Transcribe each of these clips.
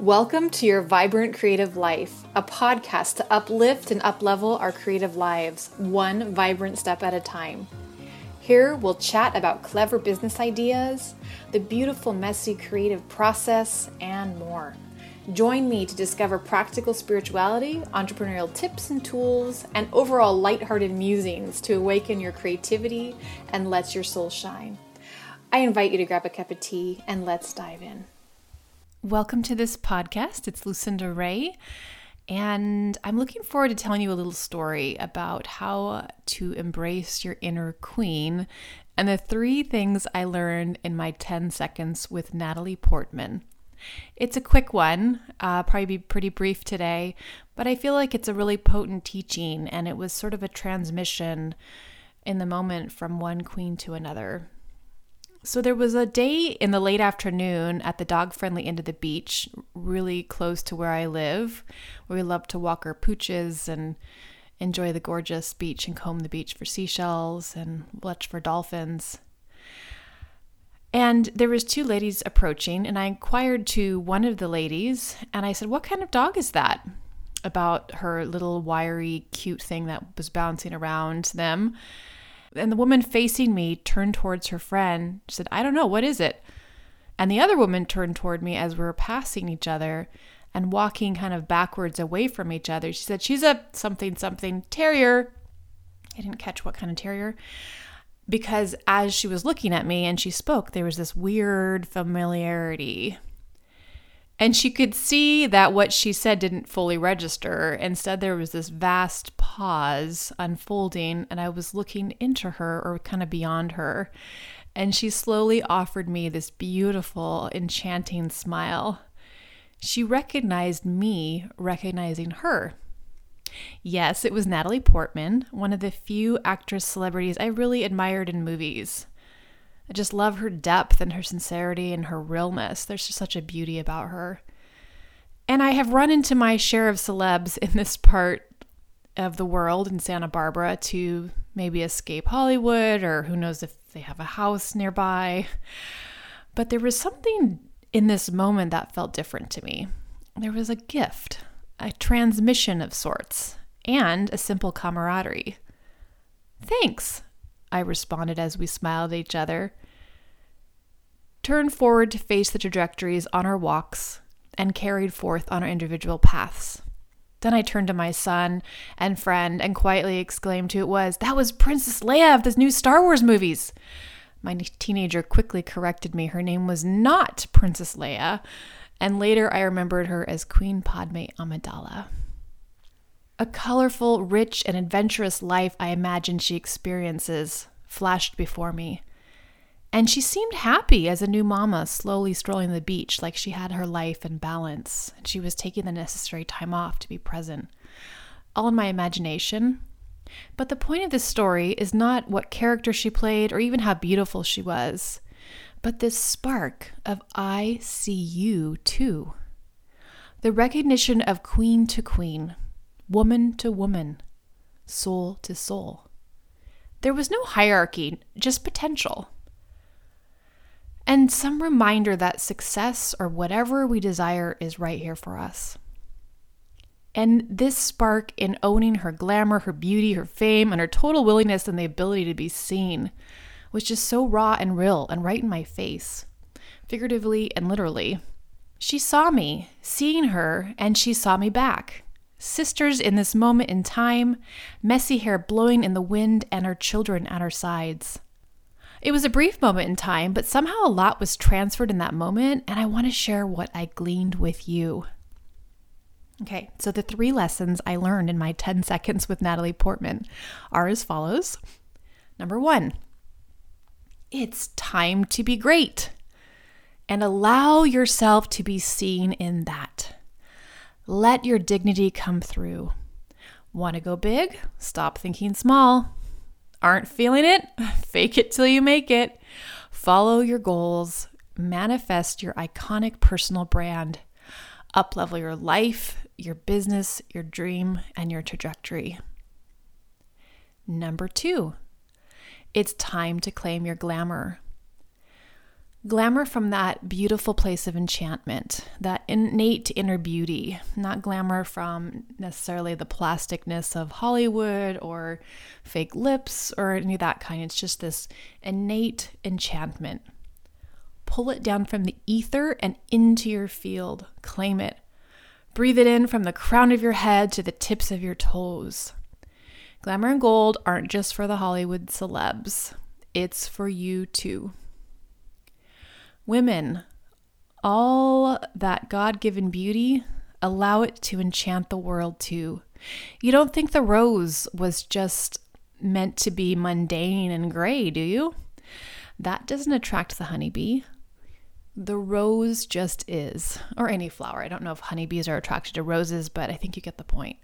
Welcome to Your Vibrant Creative Life, a podcast to uplift and uplevel our creative lives, one vibrant step at a time. Here we'll chat about clever business ideas, the beautiful, messy creative process, and more. Join me to discover practical spirituality, entrepreneurial tips and tools, and overall lighthearted musings to awaken your creativity and let your soul shine. I invite you to grab a cup of tea and let's dive in. Welcome to this podcast. It's Lucinda Ray, and I'm looking forward to telling you a little story about how to embrace your inner queen and the three things I learned in my 10 seconds with Natalie Portman. It's a quick one, uh, probably be pretty brief today, but I feel like it's a really potent teaching, and it was sort of a transmission in the moment from one queen to another. So there was a day in the late afternoon at the dog friendly end of the beach, really close to where I live, where we love to walk our pooches and enjoy the gorgeous beach and comb the beach for seashells and watch for dolphins. And there was two ladies approaching and I inquired to one of the ladies and I said, "What kind of dog is that?" about her little wiry cute thing that was bouncing around them. And the woman facing me turned towards her friend. She said, I don't know, what is it? And the other woman turned toward me as we were passing each other and walking kind of backwards away from each other. She said, She's a something something terrier. I didn't catch what kind of terrier. Because as she was looking at me and she spoke, there was this weird familiarity and she could see that what she said didn't fully register. Instead, there was this vast pause unfolding, and I was looking into her or kind of beyond her. And she slowly offered me this beautiful, enchanting smile. She recognized me recognizing her. Yes, it was Natalie Portman, one of the few actress celebrities I really admired in movies. I just love her depth and her sincerity and her realness. There's just such a beauty about her. And I have run into my share of celebs in this part of the world in Santa Barbara to maybe escape Hollywood or who knows if they have a house nearby. But there was something in this moment that felt different to me. There was a gift, a transmission of sorts, and a simple camaraderie. Thanks, I responded as we smiled at each other. Turned forward to face the trajectories on our walks and carried forth on our individual paths. Then I turned to my son and friend and quietly exclaimed who it was. That was Princess Leia of the new Star Wars movies. My teenager quickly corrected me. Her name was not Princess Leia, and later I remembered her as Queen Padme Amidala. A colorful, rich, and adventurous life I imagine she experiences flashed before me. And she seemed happy as a new mama, slowly strolling the beach like she had her life in balance, and she was taking the necessary time off to be present. All in my imagination. But the point of this story is not what character she played or even how beautiful she was, but this spark of I see you too. The recognition of queen to queen woman to woman, soul to soul. There was no hierarchy, just potential. And some reminder that success or whatever we desire is right here for us. And this spark in owning her glamour, her beauty, her fame, and her total willingness and the ability to be seen was just so raw and real and right in my face, figuratively and literally. She saw me, seeing her, and she saw me back sisters in this moment in time, messy hair blowing in the wind, and our children at our sides. It was a brief moment in time, but somehow a lot was transferred in that moment, and I want to share what I gleaned with you. Okay, so the three lessons I learned in my 10 seconds with Natalie Portman are as follows. Number one, it's time to be great and allow yourself to be seen in that. Let your dignity come through. Want to go big? Stop thinking small. Aren't feeling it? Fake it till you make it. Follow your goals. Manifest your iconic personal brand. Uplevel your life, your business, your dream, and your trajectory. Number two, it's time to claim your glamour. Glamour from that beautiful place of enchantment, that innate inner beauty, not glamour from necessarily the plasticness of Hollywood or fake lips or any of that kind. It's just this innate enchantment. Pull it down from the ether and into your field. Claim it. Breathe it in from the crown of your head to the tips of your toes. Glamour and gold aren't just for the Hollywood celebs, it's for you too. Women, all that God given beauty, allow it to enchant the world too. You don't think the rose was just meant to be mundane and gray, do you? That doesn't attract the honeybee. The rose just is, or any flower. I don't know if honeybees are attracted to roses, but I think you get the point.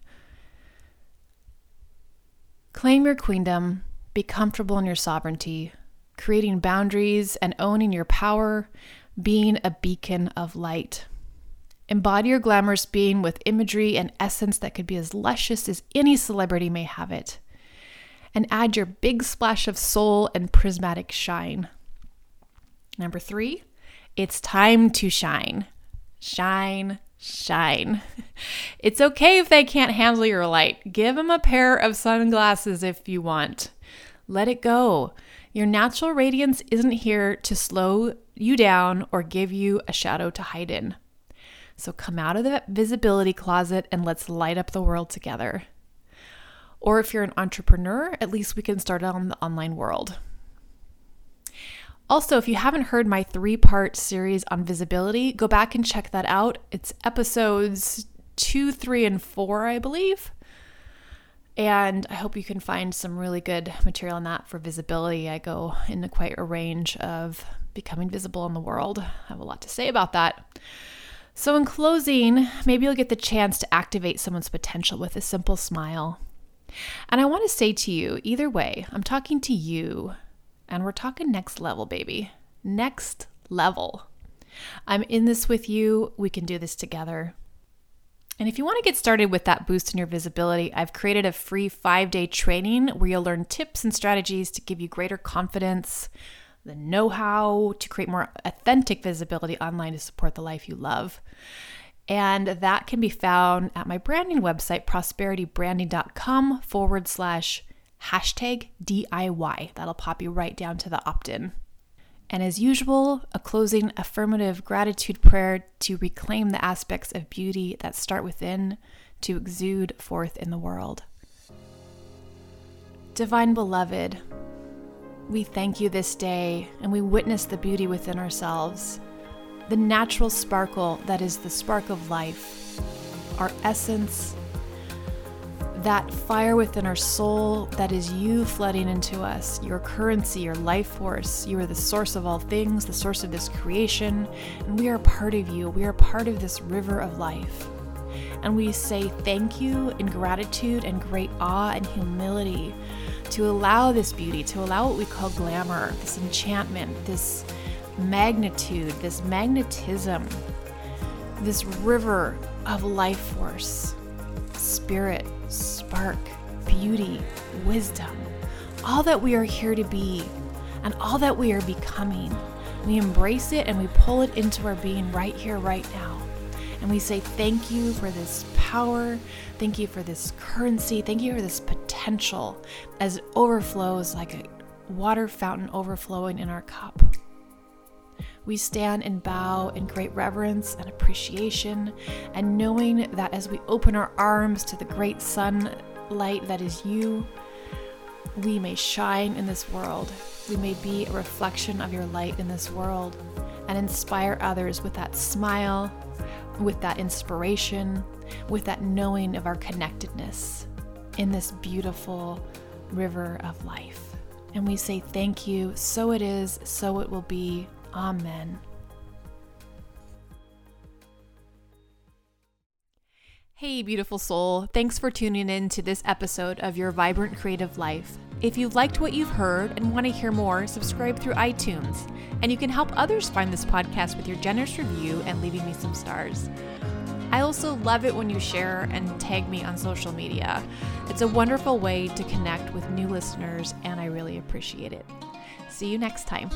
Claim your queendom, be comfortable in your sovereignty, creating boundaries and owning your power, being a beacon of light. Embody your glamorous being with imagery and essence that could be as luscious as any celebrity may have it. And add your big splash of soul and prismatic shine. Number three, it's time to shine. Shine, shine. It's okay if they can't handle your light. Give them a pair of sunglasses if you want. Let it go. Your natural radiance isn't here to slow you down or give you a shadow to hide in. So come out of the visibility closet and let's light up the world together. Or if you're an entrepreneur, at least we can start on the online world. Also, if you haven't heard my three part series on visibility, go back and check that out. It's episodes two, three, and four, I believe. And I hope you can find some really good material on that for visibility. I go into quite a range of becoming visible in the world. I have a lot to say about that. So, in closing, maybe you'll get the chance to activate someone's potential with a simple smile. And I want to say to you, either way, I'm talking to you and we're talking next level, baby. Next level. I'm in this with you. We can do this together. And if you want to get started with that boost in your visibility, I've created a free five day training where you'll learn tips and strategies to give you greater confidence, the know how to create more authentic visibility online to support the life you love. And that can be found at my branding website, prosperitybranding.com forward slash hashtag DIY. That'll pop you right down to the opt in. And as usual, a closing affirmative gratitude prayer to reclaim the aspects of beauty that start within to exude forth in the world. Divine Beloved, we thank you this day and we witness the beauty within ourselves, the natural sparkle that is the spark of life, our essence, that fire within our soul that is you flooding into us, your currency, your life force. You are the source of all things, the source of this creation, and we are part of you. We are part of this river of life. And we say thank you in gratitude and great awe and humility to allow this beauty, to allow what we call glamour, this enchantment, this magnitude, this magnetism, this river of life force, spirit, spark, beauty, wisdom, all that we are here to be, and all that we are becoming. We embrace it and we pull it into our being right here, right now. And we say, Thank you for this power. Thank you for this currency. Thank you for this potential as it overflows like a water fountain overflowing in our cup. We stand and bow in great reverence and appreciation, and knowing that as we open our arms to the great sunlight that is you, we may shine in this world. We may be a reflection of your light in this world and inspire others with that smile, with that inspiration, with that knowing of our connectedness in this beautiful river of life. And we say thank you. So it is, so it will be. Amen. Hey, beautiful soul. Thanks for tuning in to this episode of Your Vibrant Creative Life. If you've liked what you've heard and want to hear more, subscribe through iTunes. And you can help others find this podcast with your generous review and leaving me some stars. I also love it when you share and tag me on social media. It's a wonderful way to connect with new listeners, and I really appreciate it. See you next time.